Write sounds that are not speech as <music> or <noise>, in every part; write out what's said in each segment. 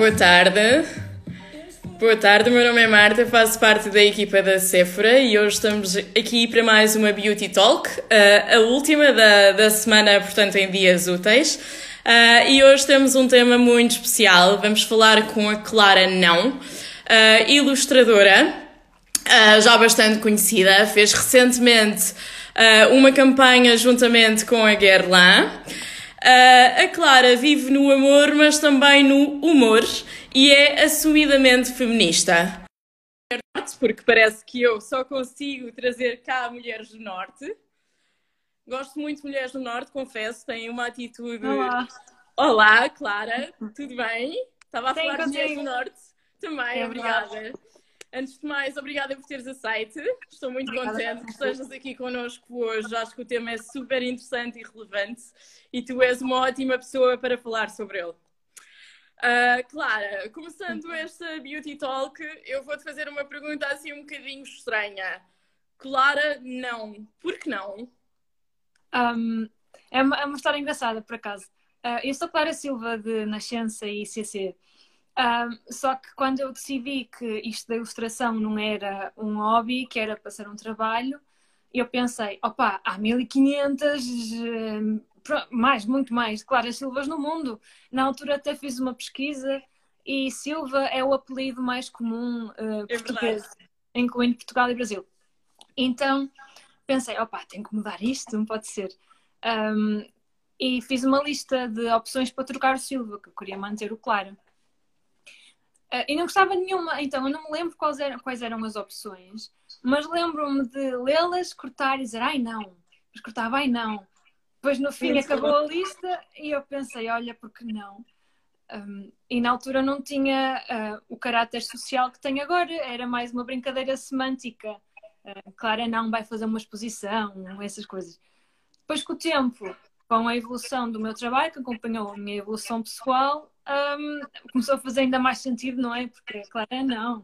Boa tarde. Boa tarde, meu nome é Marta, faço parte da equipa da Sephora e hoje estamos aqui para mais uma Beauty Talk, a última da, da semana, portanto, em dias úteis. e hoje temos um tema muito especial. Vamos falar com a Clara Não, ilustradora, já bastante conhecida, fez recentemente uma campanha juntamente com a Guerlain. Uh, a Clara vive no amor, mas também no humor e é assumidamente feminista. Porque parece que eu só consigo trazer cá mulheres do Norte. Gosto muito de mulheres do Norte, confesso, têm uma atitude. Olá. Olá, Clara, tudo bem? Estava a Sim, falar de mulheres do Norte. Também, É obrigada. Antes de mais, obrigada por teres aceito. Estou muito Obrigada. contente que estejas aqui connosco hoje. Acho que o tema é super interessante e relevante e tu és uma ótima pessoa para falar sobre ele. Ah, Clara, começando esta Beauty Talk, eu vou-te fazer uma pergunta assim um bocadinho estranha. Clara, não. Por que não? Um, é, uma, é uma história engraçada, por acaso. Uh, eu sou Clara Silva, de Nascença e ICC. Um, só que quando eu decidi que isto da ilustração não era um hobby, que era para ser um trabalho, eu pensei, opa, há 1500, hum, mais, muito mais, Claras Silvas no mundo. Na altura até fiz uma pesquisa e Silva é o apelido mais comum uh, É português, incluindo Portugal e Brasil. Então pensei, opa, tenho que mudar isto, não pode ser. Um, e fiz uma lista de opções para trocar o Silva, que eu queria manter o Clara. Uh, e não gostava nenhuma, então eu não me lembro quais eram, quais eram as opções, mas lembro-me de lê-las, cortar e dizer, ai não, mas cortava, ai não. Depois no fim acabou a lista e eu pensei, olha, por que não? Um, e na altura não tinha uh, o caráter social que tem agora, era mais uma brincadeira semântica. Uh, Clara não vai fazer uma exposição, essas coisas. Depois, com o tempo, com a evolução do meu trabalho, que acompanhou a minha evolução pessoal, um, começou a fazer ainda mais sentido, não é? Porque a Clara não.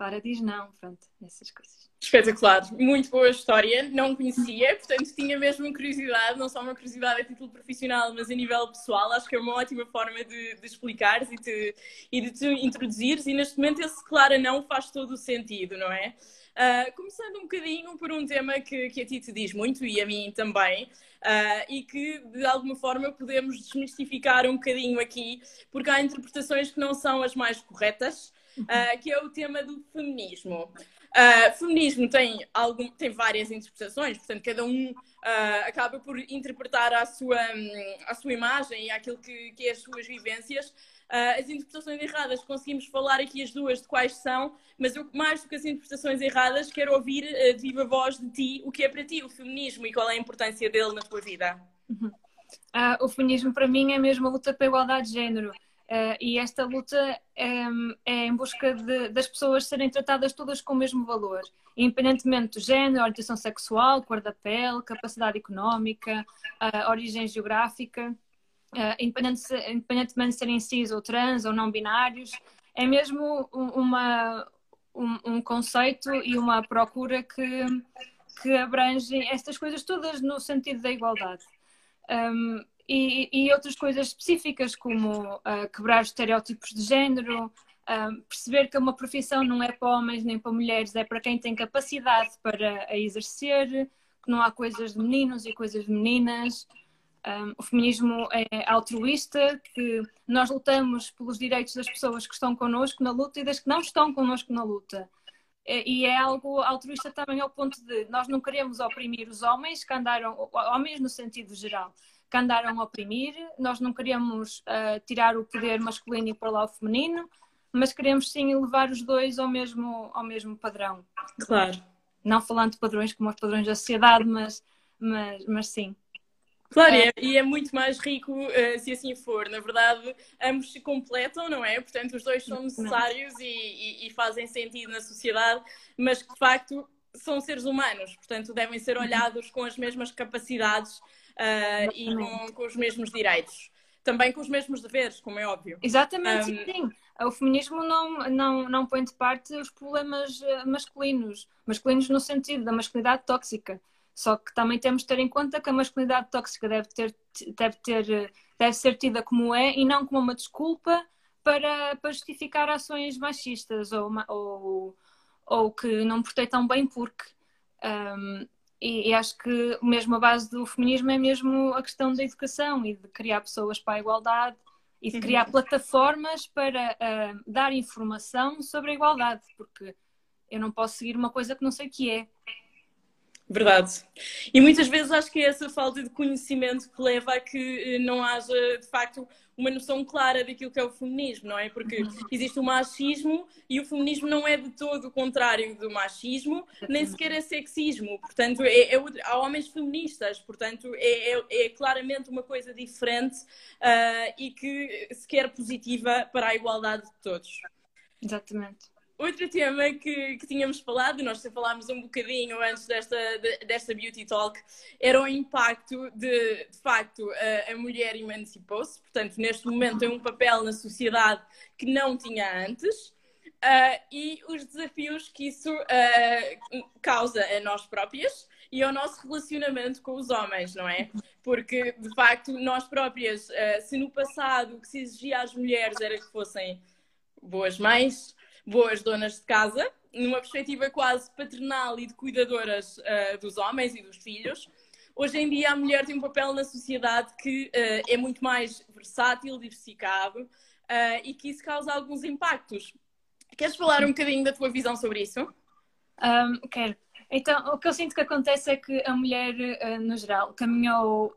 Clara diz não, pronto, essas coisas. Espetacular, muito boa história, não conhecia, portanto tinha mesmo curiosidade, não só uma curiosidade a título profissional, mas a nível pessoal, acho que é uma ótima forma de, de explicares e, te, e de te introduzires, e neste momento esse clara não faz todo o sentido, não é? Uh, começando um bocadinho por um tema que, que a ti te diz muito e a mim também, uh, e que de alguma forma podemos desmistificar um bocadinho aqui, porque há interpretações que não são as mais corretas, uh, que é o tema do feminismo. Feminismo tem, algum, tem várias interpretações, portanto, cada um acaba por interpretar a sua, hum, a sua imagem e aquilo que, que é as suas vivências. Uh, as interpretações erradas, conseguimos falar aqui as duas de quais são, mas eu, mais do que as interpretações erradas, quero ouvir uh, de viva voz de ti o que é para ti o feminismo e qual é a importância dele na tua vida. Ah, o feminismo para mim é mesmo a luta pela igualdade de género. Ah, e esta luta em, é em busca de- das pessoas serem tratadas todas com o mesmo valor, independentemente do género, orientação sexual, cor da pele, capacidade económica, ah, origem geográfica, ah, independente independentemente de serem cis ou trans ou não binários. É mesmo um- uma, um, um conceito e uma procura que, que abrange estas coisas todas no sentido da igualdade. Um, e, e outras coisas específicas, como uh, quebrar os estereótipos de género, um, perceber que uma profissão não é para homens nem para mulheres, é para quem tem capacidade para a exercer, que não há coisas de meninos e coisas de meninas. Um, o feminismo é altruísta, que nós lutamos pelos direitos das pessoas que estão connosco na luta e das que não estão connosco na luta. E e é algo altruísta também ao ponto de nós não queremos oprimir os homens, que andaram, homens no sentido geral, que andaram a oprimir, nós não queremos ah, tirar o poder masculino e pôr lá o feminino, mas queremos sim levar os dois ao mesmo, ao mesmo padrão. Claro. Não falando de padrões como os padrões da sociedade, mas, mas, mas sim. Claro, e é, e é muito mais rico uh, se assim for. Na verdade, ambos se completam, não é? Portanto, os dois são necessários e, e- e fazem sentido na sociedade, mas que de facto são seres humanos, portanto, devem ser olhados com as mesmas capacidades uh, e com, com os mesmos direitos. Também com os mesmos deveres, como é óbvio. Exatamente, Um, sim. O feminismo não, não, não põe de parte os problemas eh, masculinos. Masculinos no sentido da masculinidade tóxica. Só que também temos de ter em conta que a masculinidade tóxica deve, ter, deve, ter, deve ser tida como é e não como uma desculpa para, para justificar ações machistas ou, ou, ou que não tão bem porque. Um, e, e, acho que mesmo a base do feminismo é mesmo a questão da educação e de criar pessoas para a igualdade e de uhum. criar plataformas para uh, dar informação sobre a igualdade, porque eu não posso seguir uma coisa que não sei o que é. Verdade. E muitas vezes acho que é essa falta de conhecimento que leva a que eh, não haja, de facto, uma noção clara daquilo que é o feminismo, não é? Porque uhum. existe o machismo e o feminismo não é de todo o contrário do machismo, nem sequer é sexismo. Portanto, é, é, há homens feministas, portanto, é, é, é claramente uma coisa diferente uh, e que se quer positiva para a igualdade de todos. Exatamente. Outro tema que, que tínhamos falado, nós falámos um bocadinho antes desta, desta Beauty Talk, era o impacto de, de facto, a, a mulher emancipou-se, portanto, neste momento tem um papel na sociedade que não tinha antes, uh, e os desafios que isso uh, causa a nós próprias e ao nosso relacionamento com os homens, não é? Porque, de facto, nós próprias, uh, se no passado o que se exigia às mulheres era que fossem boas mães, boas donas de casa, numa perspectiva quase paternal e de cuidadoras uh, dos homens e dos filhos. Hoje em dia, a mulher tem um papel na sociedade que uh, é muito mais versátil, diversificado uh, e que isso causa alguns impactos. Queres falar um bocadinho da tua visão sobre isso? Um, quero. Então, o que eu sinto que acontece é que a mulher, no geral, caminhou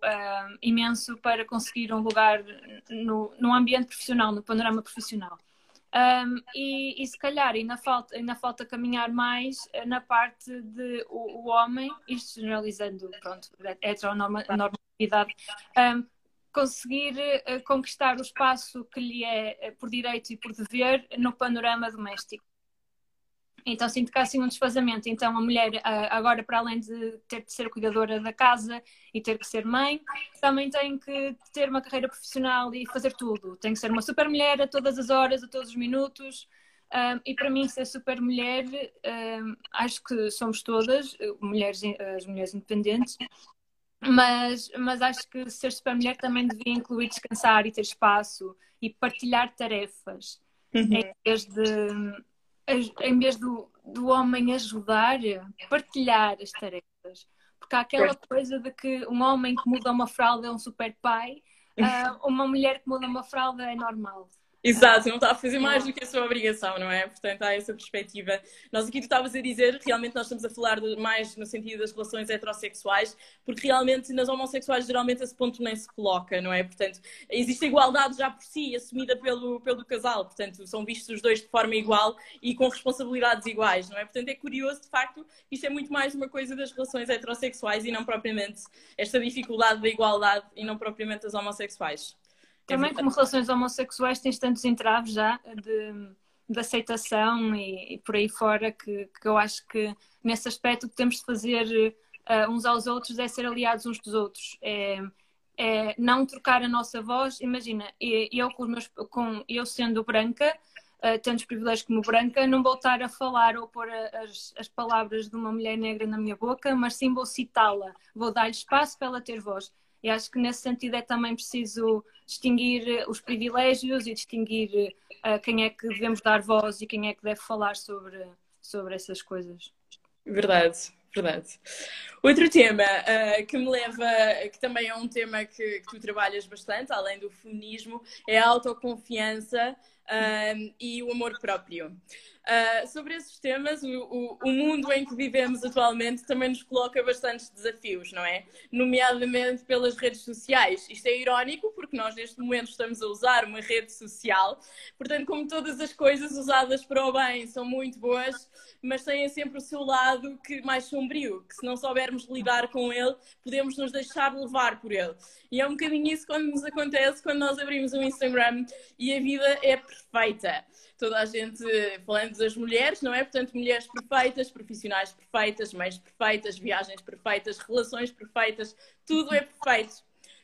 imenso para conseguir um lugar no, no ambiente profissional, no panorama profissional. Um, e, e, se calhar ainda falta, ainda falta caminhar mais eh, na parte de o, o homem, isto generalizando, pronto, heteronormatividade, um, conseguir uh, conquistar o espaço que lhe é uh, por direito e por dever no panorama doméstico. Então sinto que há assim um desfazamento. Então a mulher, ah, agora para além de ter de ser cuidadora da casa e ter que ser mãe, também tem que ter uma carreira profissional e fazer tudo. Tem que ser uma super mulher a todas as horas, a todos os minutos. Um, e para mim ser super mulher, um, acho que somos todas mulheres, as mulheres independentes, mas, mas acho que ser super mulher também devia incluir descansar e ter espaço e partilhar tarefas. Uhum. Em vez de em vez do, do homem ajudar, partilhar as tarefas. Porque há aquela coisa de que um homem que muda uma fralda é um super pai, uh, <laughs> uma mulher que muda uma fralda é normal. Exato, não está a fazer mais do que a sua obrigação, não é? Portanto, há essa perspectiva. Nós aqui tu estavas a dizer, realmente nós estamos a falar de, mais no sentido das relações heterossexuais, porque realmente nas homossexuais geralmente esse ponto nem se coloca, não é? Portanto, existe igualdade já por si, assumida pelo, pelo casal, portanto, são vistos os dois de forma igual e com responsabilidades iguais, não é? Portanto, é curioso, de facto, isto é muito mais uma coisa das relações heterossexuais e não propriamente esta dificuldade da igualdade e não propriamente das homossexuais. Também como relações homossexuais tens tantos entraves já de, de aceitação e, e, por aí fora que, que eu acho que nesse aspecto que temos de fazer uh, uns aos outros é ser aliados uns dos outros. É, é não trocar a nossa voz. Imagina, eu, com meus, com, eu sendo branca, uh, tendo os privilégios como branca, não vou estar a falar ou pôr as, as palavras de uma mulher negra na minha boca, mas sim vou citá-la, vou dar-lhe espaço para ela ter voz. E acho que nesse sentido é também preciso distinguir eh, os privilégios e distinguir uh, quem é que devemos dar voz e quem é que deve falar sobre, sobre essas coisas. Verdade, verdade. Outro tema uh, que me leva, que também é um tema que, que, tu trabalhas bastante, além do feminismo, é a autoconfiança uh, e o amor próprio. Uh, sobre esses temas, o, o, o, mundo em que vivemos atualmente também nos coloca bastantes desafios, não é? Nomeadamente pelas redes sociais. Isto é irónico porque nós neste momento estamos a usar uma rede social, portanto, como todas as coisas usadas para o bem são muito boas, mas têm sempre o seu lado que mais sombrio, que se não soubermos lidar com ele, podemos nos deixar levar por ele. E é um bocadinho isso quando nos acontece quando nós abrimos um Instagram e a vida é perfeita toda a gente falando das mulheres, não é? Portanto, mulheres perfeitas, profissionais perfeitas, mães perfeitas, viagens perfeitas, relações perfeitas, tudo é perfeito.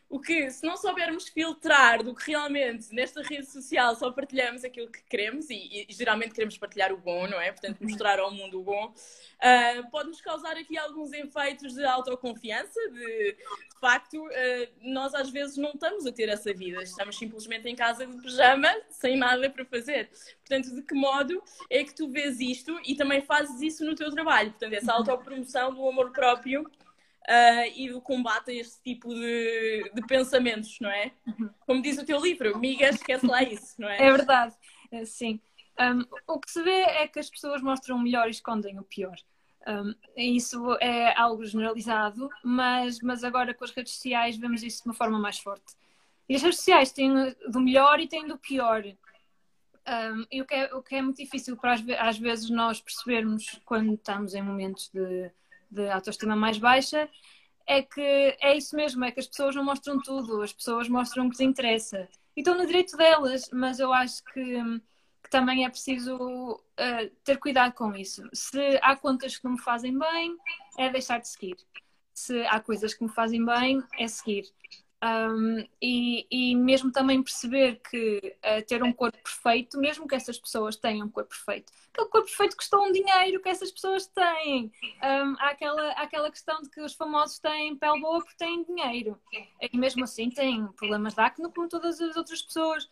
O que, se não soubermos filtrar do que realmente nesta rede social só partilhamos aquilo que queremos, e, e geralmente queremos partilhar o bom, não é? Portanto, mostrar ao mundo o bom, uh, pode-nos causar aqui alguns efeitos de autoconfiança, de, de facto, uh, nós às vezes não estamos a ter essa vida, estamos simplesmente em casa de pijama, sem nada para fazer. Portanto, de que modo é que tu vês isto e também fazes isso no teu trabalho? Portanto, essa autopromoção do amor próprio uh, e do combate a este tipo de, de pensamentos, não é? Como diz o teu livro, amiga, esquece lá isso, não é? É verdade, eh, sim. Um, o que se vê é que as pessoas mostram o melhor e escondem o pior. Um, isso é algo generalizado, mas, mas agora com as redes sociais vemos isso de uma forma mais forte. E as redes sociais têm do melhor e têm do pior. Um, e o que, é, o que é muito difícil para às vezes nós percebermos quando estamos em momentos de, de autoestima mais baixa, é que é isso mesmo, é que as pessoas não mostram tudo, as pessoas mostram o que lhes interessa. E estão no direito delas, mas eu acho que, que também é preciso uh, ter cuidado com isso. Se há contas que não me fazem bem, é deixar de seguir. Se há coisas que me fazem bem, é seguir. Um, e, e, mesmo também perceber que uh, ter um corpo perfeito, mesmo que essas pessoas tenham um corpo perfeito, aquele corpo perfeito custou um dinheiro que essas pessoas têm. Um, há, aquela, há aquela questão de que os famosos têm pele boa porque têm dinheiro. E mesmo assim têm problemas de acne como todas as outras pessoas.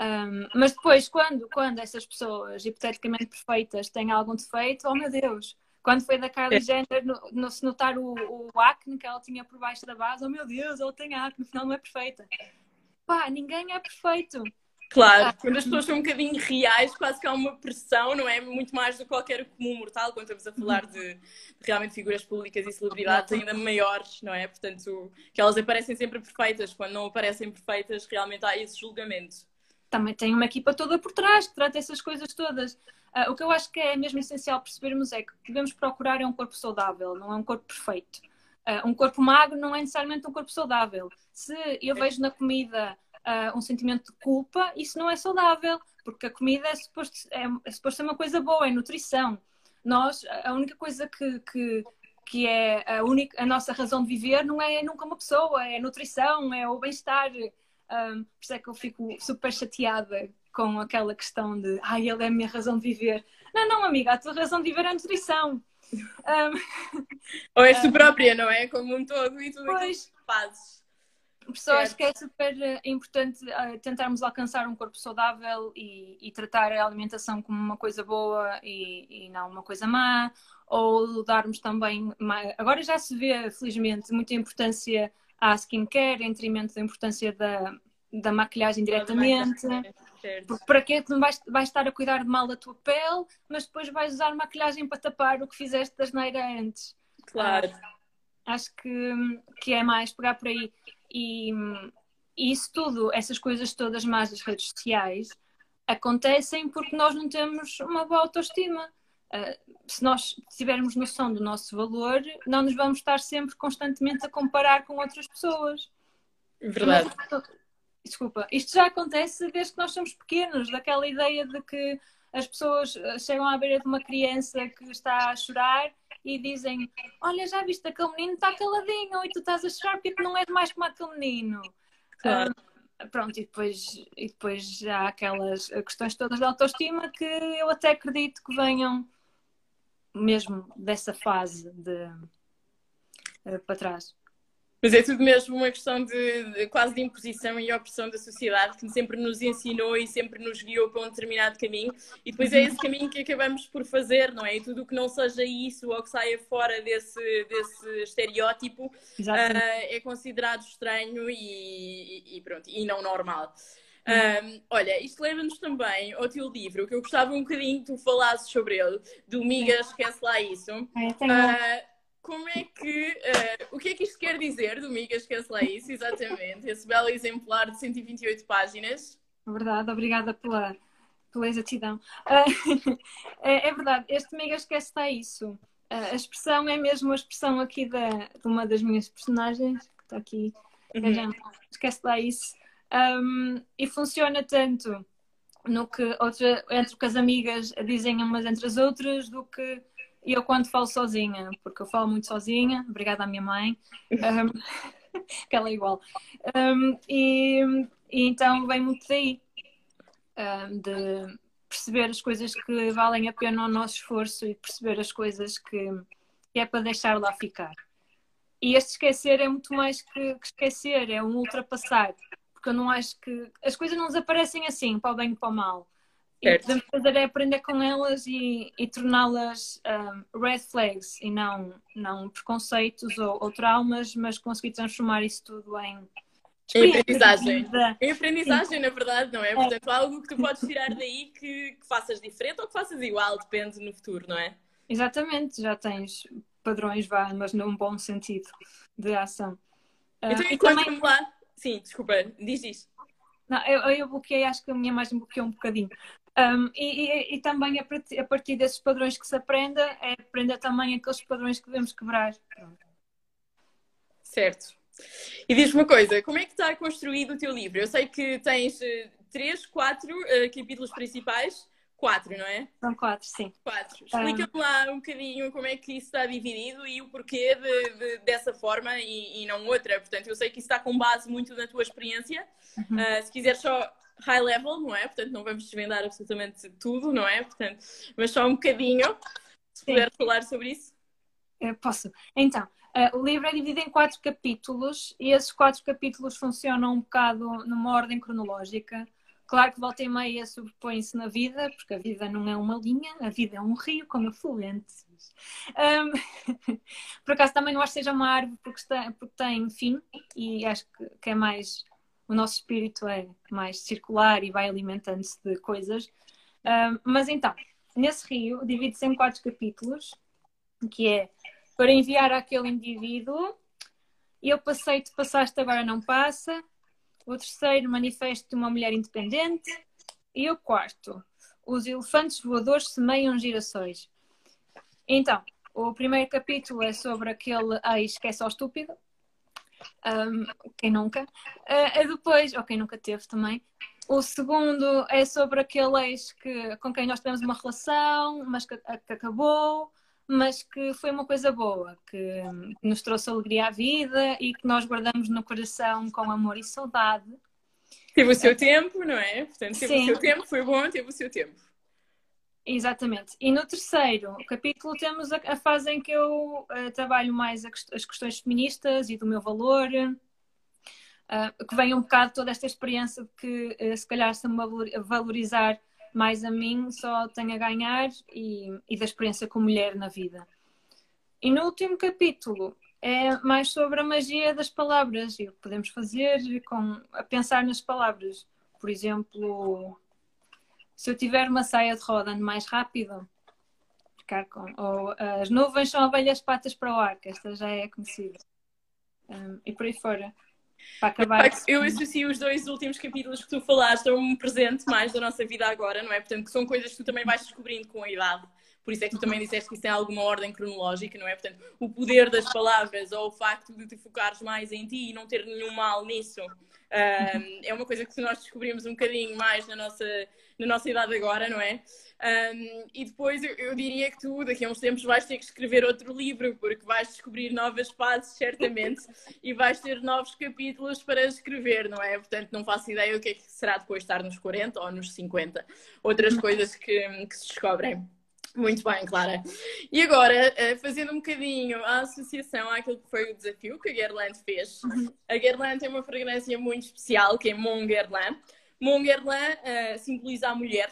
Um, mas depois, quando, quando essas pessoas hipoteticamente perfeitas têm algum defeito, oh meu Deus, quando foi da Kylie é. Jenner, no, no, se notar o, o acne que ela tinha por baixo da base, oh meu Deus, ela tem acne, afinal não é perfeita. Pá, ninguém é perfeito. Claro, quando as pessoas são um bocadinho reais, quase que há uma pressão, não é? Muito mais do que qualquer comum mortal, quando estamos a falar de, de realmente figuras públicas e celebridades ainda maiores, não é? Portanto, que elas aparecem sempre perfeitas, quando não aparecem perfeitas, realmente há esse julgamento. Também tem uma equipa toda por trás que trata essas coisas todas. Uh, o que eu acho que é mesmo essencial percebermos é que devemos procurar é um corpo saudável, não é um corpo perfeito. Uh, um corpo magro não é necessariamente um corpo saudável. Se eu vejo na comida uh, um sentimento de culpa, isso não é saudável, porque a comida é suposto, é, é suposto ser uma coisa boa, é nutrição. Nós, a única coisa que, que, que é a, única, a nossa razão de viver não é nunca uma pessoa, é nutrição, é o bem-estar. Um, por isso é que eu fico super chateada com aquela questão de ai, ele é a minha razão de viver. Não, não, amiga, a tua razão de viver é a nutrição. Um, <laughs> Ou és tu própria, não é? Como um todo e tudo pois, aquilo que fazes. Pessoas acho que é super eh, importante uh, tentarmos alcançar um corpo saudável e, e, tratar a alimentação como uma coisa boa e, e não uma coisa má, ou darmos também. Agora já se vê, felizmente, muita importância à skincare, em detrimento da importância da, da maquilhagem diretamente. Porque para que tu vais, vais estar a cuidar de mal da tua pele, mas depois vais usar maquilhagem para tapar o que fizeste das neira antes. Claro. Ah, acho que, que é mais pegar por aí. E, e isso tudo, essas coisas todas mais das redes sociais, acontecem porque nós não temos uma boa autoestima. Uh, se nós tivermos noção do nosso valor, não nos vamos estar sempre constantemente a comparar com outras pessoas. Verdade. Desculpa, isto já acontece desde que nós somos pequenos, daquela ideia de que as pessoas eh, chegam à beira de uma criança que está a chorar e dizem: Olha, já viste aquele menino está caladinho e tu estás a chorar porque não és mais como aquele menino. Claro. Um, pronto, e depois, e depois já há aquelas questões todas de autoestima que eu até acredito que venham mesmo dessa fase de, uh, para trás. Mas é tudo mesmo uma questão de, de, quase de imposição e opressão da sociedade que sempre nos ensinou e sempre nos guiou para um determinado caminho e depois é esse caminho que acabamos por fazer, não é? E tudo o que não seja isso ou que saia fora desse, desse estereótipo uh, é considerado estranho e, e, pronto, e não normal. Um, olha, isto leva-nos também ao teu livro, que eu gostava um bocadinho que tu falasses sobre ele, do Miga, esquece lá isso. É, uh, como é que. Uh, o que é que isto quer dizer do Miga Esquece Lá Isso, exatamente? Esse belo exemplar de 128 páginas. Verdade, obrigada pela, pela exatidão. Uh, <laughs> é, é, verdade, este Miga Esquece Lá Isso. Uh, a expressão é mesmo a expressão aqui da, de uma das minhas personagens, que está aqui, uhum. esquece lá isso. Um, e funciona tanto no que outra, entre o que as amigas dizem umas entre as outras, do que e eu quando falo sozinha, porque eu falo muito sozinha, obrigada à minha mãe, <laughs> um, <laughs> que ela é igual. Um, e, e, então vem muito daí, um, de perceber as coisas que valem a pena o nosso esforço e perceber as coisas que, que é para deixar lá ficar. E este esquecer é muito mais que, que esquecer, é um ultrapassar. Porque eu não acho que. As coisas não desaparecem assim, para o bem e para o mal. E o que podemos fazer é aprender com elas e, e torná-las um, red flags e não, não preconceitos ou, ou, traumas, mas conseguir transformar isso tudo em. Em aprendizagem. Em aprendizagem, na verdade, não é? é? Portanto, algo que tu podes tirar daí que, que faças diferente ou que faças igual, depende no futuro, não é? Exatamente, já tens padrões, vá, mas num bom sentido de ação. Então, uh, enquanto também... lá. Sim, desculpa, diz isso. Não, eu, eu bloqueei, acho que a minha imagem bloqueou um bocadinho. Um, e, e, e, também a partir desses padrões que se aprenda, é aprender também aqueles padrões que devemos quebrar. Certo. E diz-me uma coisa, como é que está construído o teu livro? Eu sei que tens uh, três, quatro uh, capítulos principais, quatro, não é? São quatro, sim. Quatro. Explica-me um... lá um bocadinho como é que isso está dividido e o porquê de, de, dessa forma e, e, não outra. Portanto, eu sei que isso está com base muito na tua experiência. Uhum. Uh, se quiseres só high level, não é? Portanto, não vamos desvendar absolutamente tudo, não é? Portanto, mas só um bocadinho, se Sim. puder falar sobre isso. Eu posso. Então, uh, o livro é dividido em quatro capítulos e esses quatro capítulos funcionam um bocado numa ordem cronológica. Claro que volta e meia sobrepõe-se na vida, porque a vida não é uma linha, a vida é um rio com afluentes. Um, por acaso também não acho que seja uma árvore porque, está, porque tem fim e acho que, que é mais o nosso espírito é mais circular e vai alimentando-se de coisas. mas então, nesse rio, divide-se em quatro capítulos, que é para enviar àquele indivíduo, eu passei-te, passaste, agora não passa. O terceiro, manifesto de uma mulher independente. E o quarto, os elefantes voadores semeiam girassóis. Então, o primeiro capítulo é sobre aquele ex que é só estúpido. Um, quem nunca. Uh, depois, ou quem nunca teve também. O segundo é sobre aquele ex que, com quem nós tivemos uma relação, mas que, que acabou, mas que foi uma coisa boa, que, que, nos trouxe alegria à vida e que nós guardamos no coração com amor e saudade. Teve o seu tempo, não é? Portanto, teve Sim. o seu tempo, foi bom, teve o seu tempo. Exatamente. E no terceiro capítulo temos a, a fase em que eu uh, trabalho mais as questões feministas e do meu valor, uh, que vem um bocado toda esta experiência de que uh, se calhar se me valorizar mais a mim só tenho a ganhar e, e da experiência como mulher na vida. E no último capítulo é mais sobre a magia das palavras e o que podemos fazer com, a pensar nas palavras. Por exemplo, se eu tiver uma saia de roda ando mais rápido, ficar com. Ou as nuvens são abelhas patas para o ar, que esta já é conhecida. Um, e por aí fora. Para acabar. Eu associo os dois últimos capítulos que tu falaste a um presente mais da nossa vida agora, não é? Portanto, que são coisas que tu também vais descobrindo com a idade. Por isso é que tu também disseste que isso tem alguma ordem cronológica, não é? Portanto, o poder das palavras ou o facto de te focares mais em ti e não ter nenhum mal nisso um, é uma coisa que nós descobrimos um bocadinho mais na nossa, na nossa idade agora, não é? Um, e depois eu, eu, diria que tu, daqui a uns tempos, vais ter que escrever outro livro, porque vais descobrir novas fases, certamente, <laughs> e vais ter novos capítulos para escrever, não é? Portanto, não faço ideia o que é que será depois estar nos 40 ou nos 50. Outras coisas que, que se descobrem. Muito bem, Clara. E agora, eh, fazendo um bocadinho a associação àquilo que foi o desafio que a Guerlain fez. Uhum. A Guerlain tem uma fragrância muito especial, que é Mon Guerlain. Mon Guerlain uh, simboliza a mulher.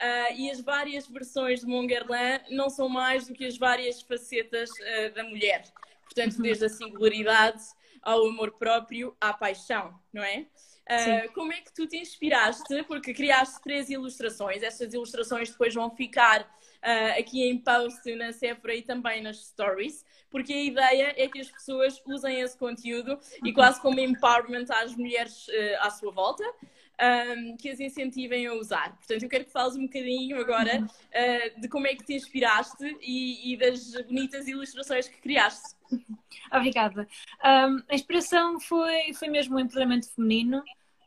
Uh, e as várias versões de Mon Guerlain não são mais do que as várias facetas uh, da mulher. Portanto, uhum. desde a singularidade ao amor próprio, à paixão, não é? Uh, como é que tu te inspiraste? Porque criaste três ilustrações. Estas ilustrações depois vão ficar uh, aqui em post na Sephora e também nas stories, porque a ideia é que as pessoas usem esse conteúdo e quase como empowerment às mulheres uh, à sua volta. Um, que as incentivem a usar. Portanto, eu quero que fales um bocadinho agora uh, de como é que te inspiraste e, e, das bonitas ilustrações que criaste. Obrigada. Um, a inspiração foi, foi mesmo o empoderamento feminino.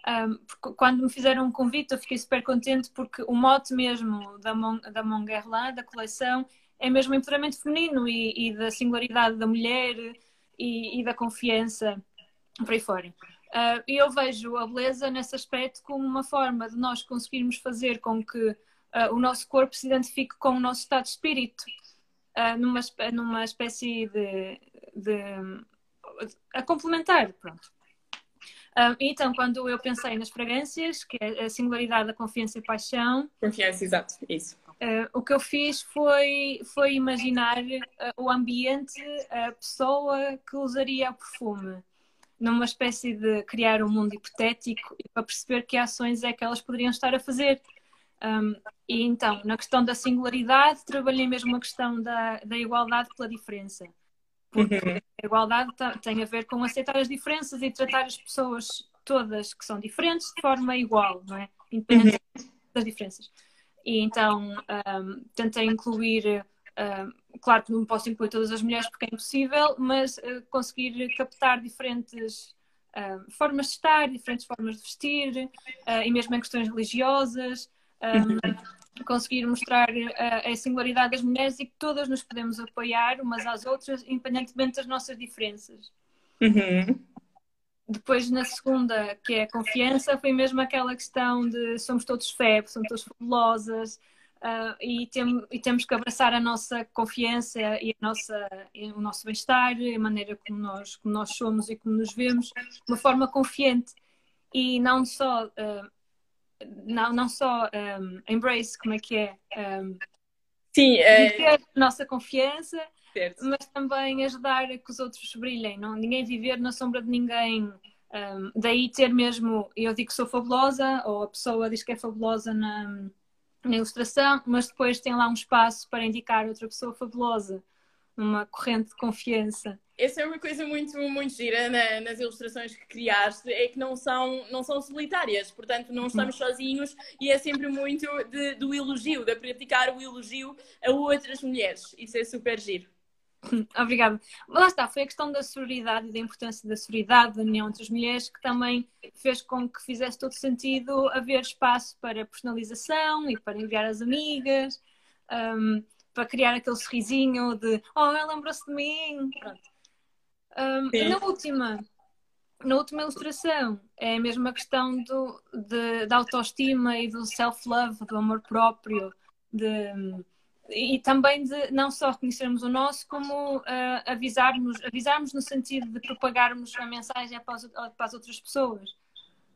Um, quando me fizeram um convite, eu fiquei super contente porque o mote mesmo da, Mon, da Monguerlin, da coleção, é mesmo empoderamento feminino e, e da singularidade da mulher e, e, da confiança. por aí fora. Uh, e eu vejo a beleza nesse aspecto como uma forma de nós conseguirmos fazer com que uh, o nosso corpo se identifique com o nosso estado de espírito, uh, numa, numa espécie de, de, a complementar, pronto. Então, quando eu pensei nas fragrâncias, que é a singularidade, a confiança e a paixão. Confiança, exato, isso. o que eu fiz foi, foi imaginar o ambiente, a pessoa que usaria o perfume numa espécie de criar um mundo hipotético e para perceber que ações é que elas poderiam estar a fazer. Um, e então, na questão da singularidade, trabalhei mesmo a questão da, da igualdade pela diferença. Porque uhum. a igualdade tem a ver com aceitar as diferenças e tratar as pessoas todas que são diferentes de forma igual, não é? Independente uhum. das diferenças. E então, um, tentei incluir Uh, claro que não posso incluir todas as mulheres porque é impossível, mas uh, conseguir captar diferentes uh, formas de estar, diferentes formas de vestir, e mesmo em questões religiosas, um, conseguir mostrar a singularidade das mulheres e que todas nos podemos apoiar umas às outras, independentemente das nossas diferenças. Uhum. Depois, na segunda, que é a confiança, foi mesmo aquela questão de somos todos febres, somos todas fabulosas, Uh, e, tem, e, temos que abraçar a nossa confiança e, a nossa, e o nosso bem-estar, a maneira como nós, como nós somos e como nos vemos, de uma forma confiante e não só, uh, não, não só um, embrace, como é que é? Um, Sim, é... a nossa confiança, certo. mas também ajudar a que os outros brilhem, não? ninguém viver na sombra de ninguém. Um, daí ter mesmo, eu digo que sou fabulosa, ou a pessoa diz que é fabulosa na na ilustração, mas depois tem lá um espaço para indicar outra pessoa fabulosa, uma corrente de confiança. Essa é uma coisa muito, muito gira na, nas ilustrações que criaste, é que não são, não são solitárias, portanto não estamos sozinhos e é sempre muito de, do elogio, de praticar o elogio a outras mulheres. Isso é super giro. <laughs> Obrigada. Lá está, foi a questão da sororidade e da importância da sororidade, da união entre as mulheres, que também fez com que fizesse todo sentido haver espaço para personalização e para enviar as amigas, um, para criar aquele sorrisinho de oh, ela lembrou-se de mim. Pronto. Um, e na última, na última ilustração, é a mesma questão do, de, da autoestima e do self-love, do amor próprio, de e também de não só reconhecermos o nosso, como uh, avisarmos, avisarmos no sentido de propagarmos a mensagem para as, para as outras pessoas.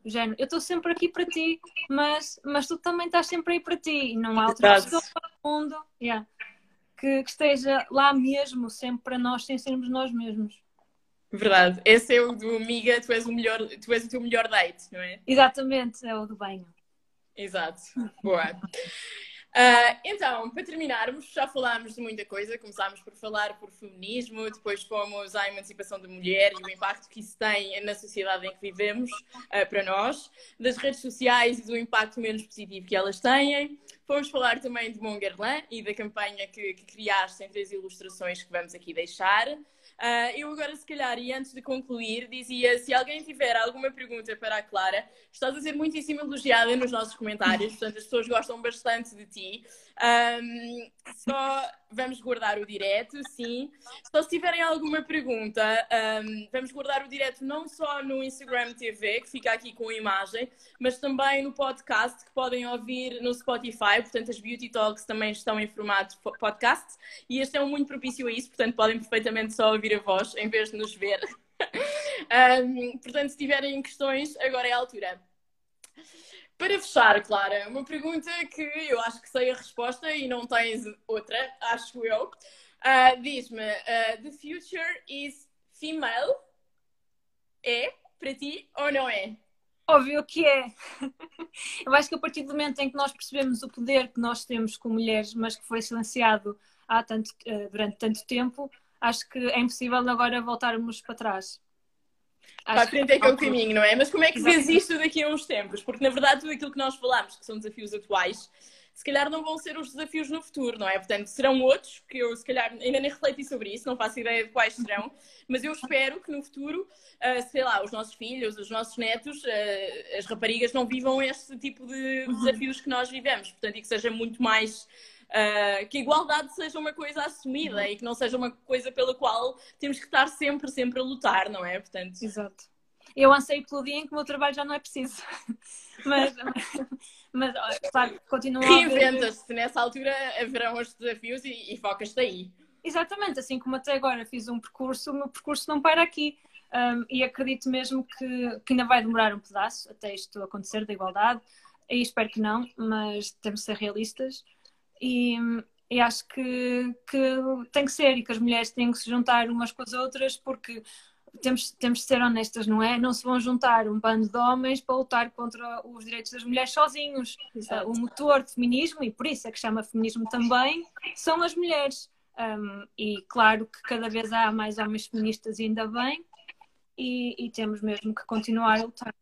O género, eu estou sempre aqui para ti, mas, mas tu também estás sempre aí para ti. E não há outra pessoa no mundo yeah, que, que, esteja lá mesmo, sempre para nós, sem sermos nós mesmos. Verdade. Esse é o do Miga, tu és o, melhor, tu és o teu melhor date, não é? Exatamente, é o do banho. Exato. Boa. Uh, então, para terminarmos, já falámos de muita coisa. Começámos por falar por feminismo, depois fomos à emancipação da mulher e o impacto que isso tem na sociedade em que vivemos uh, para nós, das redes sociais e do impacto menos positivo que elas têm. Fomos falar também de Mongerlan e da campanha que, que criaste em três ilustrações que vamos aqui deixar. Uh, eu agora, se calhar, e antes de concluir, dizia: se alguém tiver alguma pergunta para a Clara, estás a ser muitíssimo elogiada nos nossos comentários, portanto, as pessoas gostam bastante de ti. Um, só vamos guardar o direto, sim. Só se tiverem alguma pergunta, um, vamos guardar o direto não só no Instagram TV, que fica aqui com a imagem, mas também no podcast, que podem ouvir no Spotify. Portanto, as Beauty Talks também estão em formato podcast. E este é um muito propício a isso, portanto, podem perfeitamente só ouvir a voz em vez de nos ver. <laughs> um, portanto, se tiverem questões, agora é a altura. Para fechar, Clara, uma pergunta que eu acho que sei a resposta e não tens outra, acho eu. Uh, Diz-me, uh, the future is female? É para ti ou não é? Óbvio que é. <laughs> Eu acho que a partir do momento em que nós percebemos o poder que nós temos como mulheres, mas que foi silenciado há tanto, uh, durante tanto tempo, acho que é impossível agora voltarmos para trás. Para a frente é que é o caminho, não é? Mas como é que vês isto daqui a uns tempos? Porque na verdade tudo aquilo que nós falamos, que são desafios atuais, se calhar não vão ser os desafios no futuro, não é? Portanto, serão outros, que eu se calhar ainda nem refleti sobre isso, não faço ideia de quais serão, mas eu espero que no futuro, uh, sei lá, os nossos filhos, os nossos netos, uh, as raparigas não vivam este tipo de uhum. desafios que nós vivemos, portanto, e que seja muito mais Uh, que a igualdade seja uma coisa assumida uhum. e que não seja uma coisa pela qual temos que estar sempre, sempre a lutar, não é? Portanto... Exato. eu anseio pelo dia em que o meu trabalho já não é preciso. <laughs> mas, mas, claro, continua Reinventas-te, nessa altura haverão os desafios e, e focas-te aí. Exatamente, assim como até agora fiz um percurso, o meu percurso não para aqui. Um, e acredito mesmo que, que ainda vai demorar um pedaço até isto acontecer da igualdade. E espero que não, mas temos de ser realistas. E, e acho que, que tem que ser e que as mulheres têm que se juntar umas com as outras porque temos, temos de ser honestas, não é? Não se vão juntar um bando de homens para lutar contra os direitos das mulheres sozinhos. Exato. O motor de feminismo, e por isso é que chama feminismo também, são as mulheres. Um, e claro que cada vez há mais homens feministas, ainda bem, e, e temos mesmo que continuar a lutar.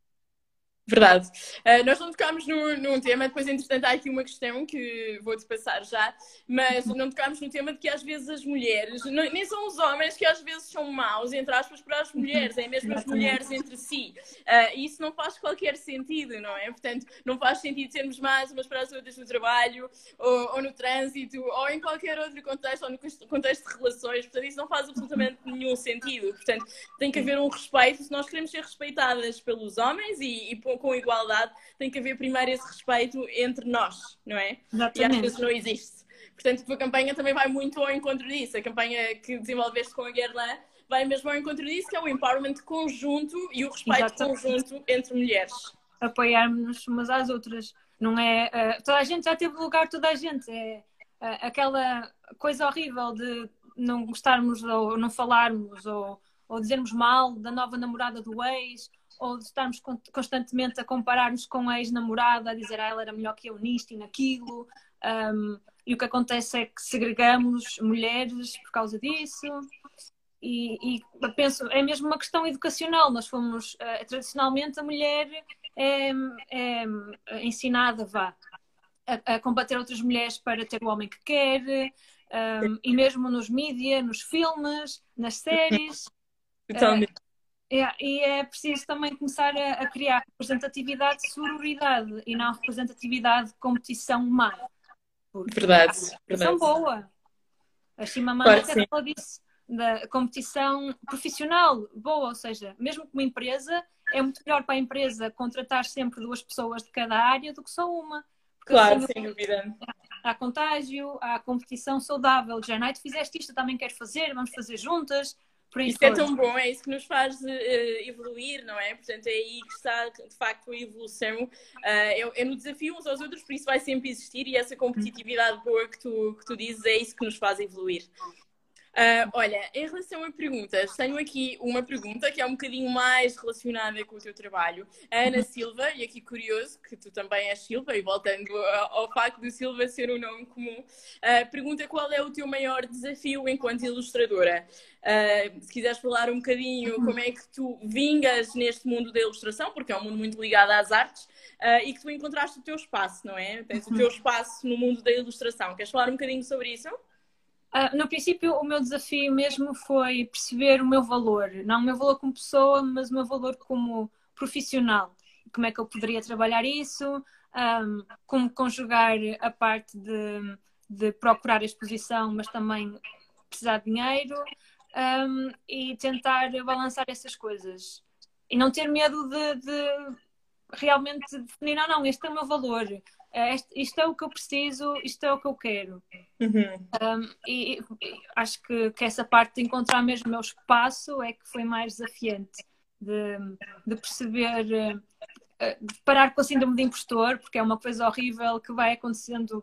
Verdade. Uh, nós não tocámos no, num tema, depois, entretanto, há aqui uma questão que vou-te passar já, mas não tocámos no tema de que às vezes as mulheres, não, nem são os homens que às vezes são maus, entre aspas, para as mulheres, é mesmo as mulheres entre si. Uh, e isso não faz qualquer sentido, não é? Portanto, não faz sentido sermos más umas para as outras no trabalho, ou, ou no trânsito, ou em qualquer outro contexto, ou no contexto de relações. Portanto, isso não faz absolutamente nenhum sentido. Portanto, tem que haver um respeito se nós queremos ser respeitadas pelos homens e, e com igualdade, tem que haver primeiro esse respeito entre nós, não é? Exatamente. E às vezes não existe. Portanto, a tua campanha também vai muito ao encontro disso. A campanha que desenvolveste com a Guerlain vai mesmo ao encontro disso, que é o empowerment conjunto e o respeito Exatamente. conjunto entre mulheres. Apoiarmos umas às outras. Não é. Uh, toda a gente já teve lugar, toda a gente. É uh, aquela coisa horrível de não gostarmos ou não falarmos ou, ou dizermos mal da nova namorada do ex ou de estarmos constantemente a comparar-nos com a ex-namorada, a dizer ah, ela era melhor que eu nisto e naquilo. Um, e o que acontece é que segregamos mulheres por causa disso. E, e penso, é mesmo uma questão educacional. Nós fomos, uh, tradicionalmente, a mulher é, é, é ensinada vá, a, a, combater outras mulheres para ter o homem que quer, um, e mesmo nos mídias, nos filmes, nas séries. Totalmente. É, e é preciso também começar a, a, criar representatividade de sororidade e não representatividade de competição má. Verdade, verdade. boa. A Chimamanda claro, até falou disso, da competição profissional boa, ou seja, mesmo como empresa, é muito melhor para a empresa contratar sempre duas pessoas de cada área do que só uma. Claro, sem dúvida. Há contágio, há competição saudável. Já Night fizeste isto, também quero fazer, vamos fazer juntas isso é tão bom, é isso que nos faz uh, evoluir, não é? Portanto, é aí que está, de facto, a evolução. Uh, é, é, no desafio uns aos outros, por isso vai sempre existir e essa competitividade boa que tu, que tu dizes é isso que nos faz evoluir. Uh, olha, em relação a perguntas, tenho aqui uma pergunta que é um bocadinho mais relacionada com o teu trabalho. A Ana Silva, e aqui curioso que tu também és Silva, e voltando ao facto do Silva ser um nome comum, uh, pergunta qual é o teu maior desafio enquanto ilustradora. Uh, se quiseres falar um bocadinho como é que tu vingas neste mundo da ilustração, porque é um mundo muito ligado às artes, e que tu encontraste o teu espaço, não é? Tens o teu espaço no mundo da ilustração. Queres falar um bocadinho sobre isso? Uh, no princípio, o meu desafio mesmo foi perceber o meu valor, não o meu valor como pessoa, mas o meu valor como profissional. Como é que eu poderia trabalhar isso, um, como conjugar a parte de, de procurar a exposição, mas também precisar de dinheiro um, e tentar balançar essas coisas. E não ter medo de, de realmente definir, não, não, este é o meu valor, isto é o que eu preciso, isto é o que eu quero. Uhum. Um, e, e, acho que, que essa parte de encontrar mesmo o meu espaço é que foi mais desafiante. De, de perceber, uh, de parar com o síndrome de impostor, porque é uma coisa horrível que vai acontecendo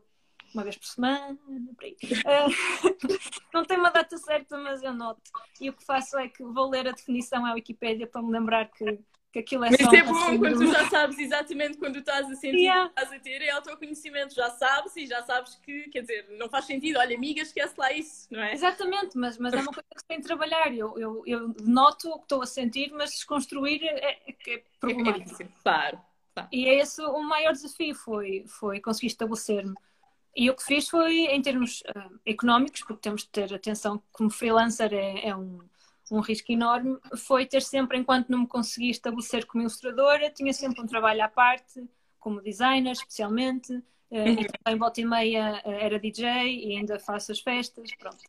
uma vez por semana. Uh, <laughs> <laughs> não tem uma data certa, mas eu noto. E o que faço é que vou ler a definição à Wikipédia para me lembrar que que aquilo é Mas só é bom assim, quando tu já sabes exatamente quando estás a sentir yeah. que estás a ter, é autoconhecimento, já sabes e já sabes que, quer dizer, não faz sentido, olha, amiga, esquece lá isso, não é? Exatamente, mas, mas é uma coisa que se tem de trabalhar. Eu, eu, eu noto o que estou a sentir, mas desconstruir é, é, é problemático. É claro, claro. E é esse o maior desafio, foi, foi conseguir estabelecer-me. E o que fiz foi, em termos uh, económicos, porque temos de ter atenção, como freelancer é, é um um risco enorme foi ter sempre, enquanto não me conseguia estabelecer como ilustradora, tinha sempre um trabalho à parte, como designer, especialmente, eh, uhum. e também volta e meia eh, era DJ e ainda faço as festas, pronto.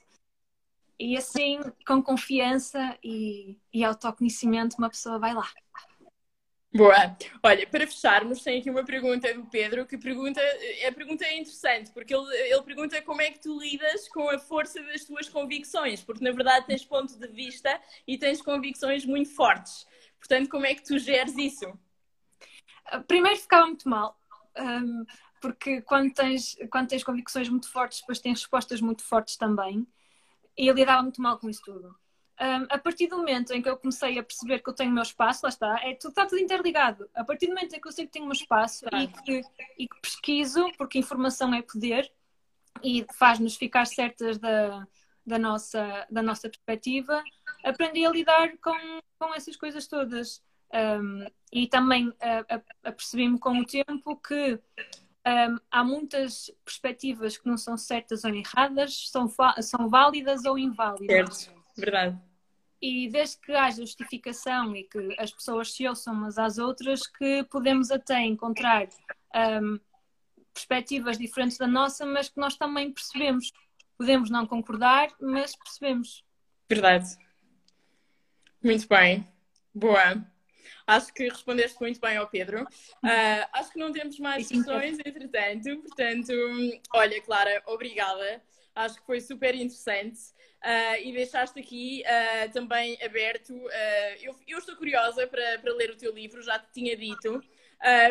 e assim, com confiança e, e autoconhecimento, uma pessoa vai lá. Boa. Olha, para fecharmos, tem aqui uma pergunta do Pedro que pergunta, a pergunta é interessante, porque ele, ele pergunta como é que tu lidas com a força das tuas convicções, porque na verdade tens ponto de vista e tens convicções muito fortes. Portanto, como é que tu geres isso? Primeiro ficava muito mal, porque quando tens, quando tens convicções muito fortes, depois tens respostas muito fortes também, e eu lidava muito mal com isso tudo um, a partir do momento em que eu comecei a perceber que eu tenho o meu espaço, lá está, é, tudo, está tudo interligado. A partir do momento em que eu sei que tenho o meu espaço e, que, e que pesquiso, porque informação é poder e faz-nos ficar certas da, da, nossa, da nossa perspectiva, aprendi a lidar com, com essas coisas todas. Um, e também apercebi-me com o tempo que um, há muitas perspectivas que não são certas ou erradas, são, são válidas ou inválidas. Certo. Verdade. E desde que haja justificação e que as pessoas se ouçam umas às outras, que podemos até encontrar um, perspectivas diferentes da nossa, mas que nós também percebemos. Podemos não concordar, mas percebemos. Verdade. Muito bem. Boa. Acho que respondeste muito bem ao Pedro. Uh, acho que não temos mais questões, entretanto. Portanto, olha, Clara, obrigada. Acho que foi super interessante. Uh, e deixaste aqui uh, também aberto. Uh, eu, eu, estou curiosa para, para ler o teu livro, já te tinha dito,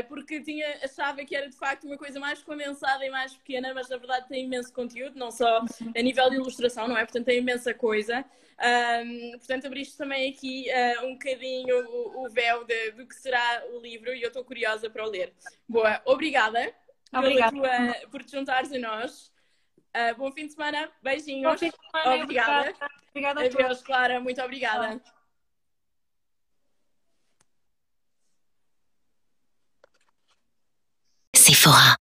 porque tinha, achava que era de facto uma coisa mais condensada e mais pequena, mas na verdade tem imenso conteúdo, não só a nível de ilustração, não é? Portanto, tem imensa coisa. portanto, abriste também aqui um bocadinho o, o véu de, do que será o livro e eu estou curiosa para o ler. Boa, obrigada, obrigada. Tua, por te juntares a nós. Uh, bom fim de semana, beijinhos. Bom fim de semana, obrigada. Obrigada, a Adeus, Clara, muito obrigada. Sephora.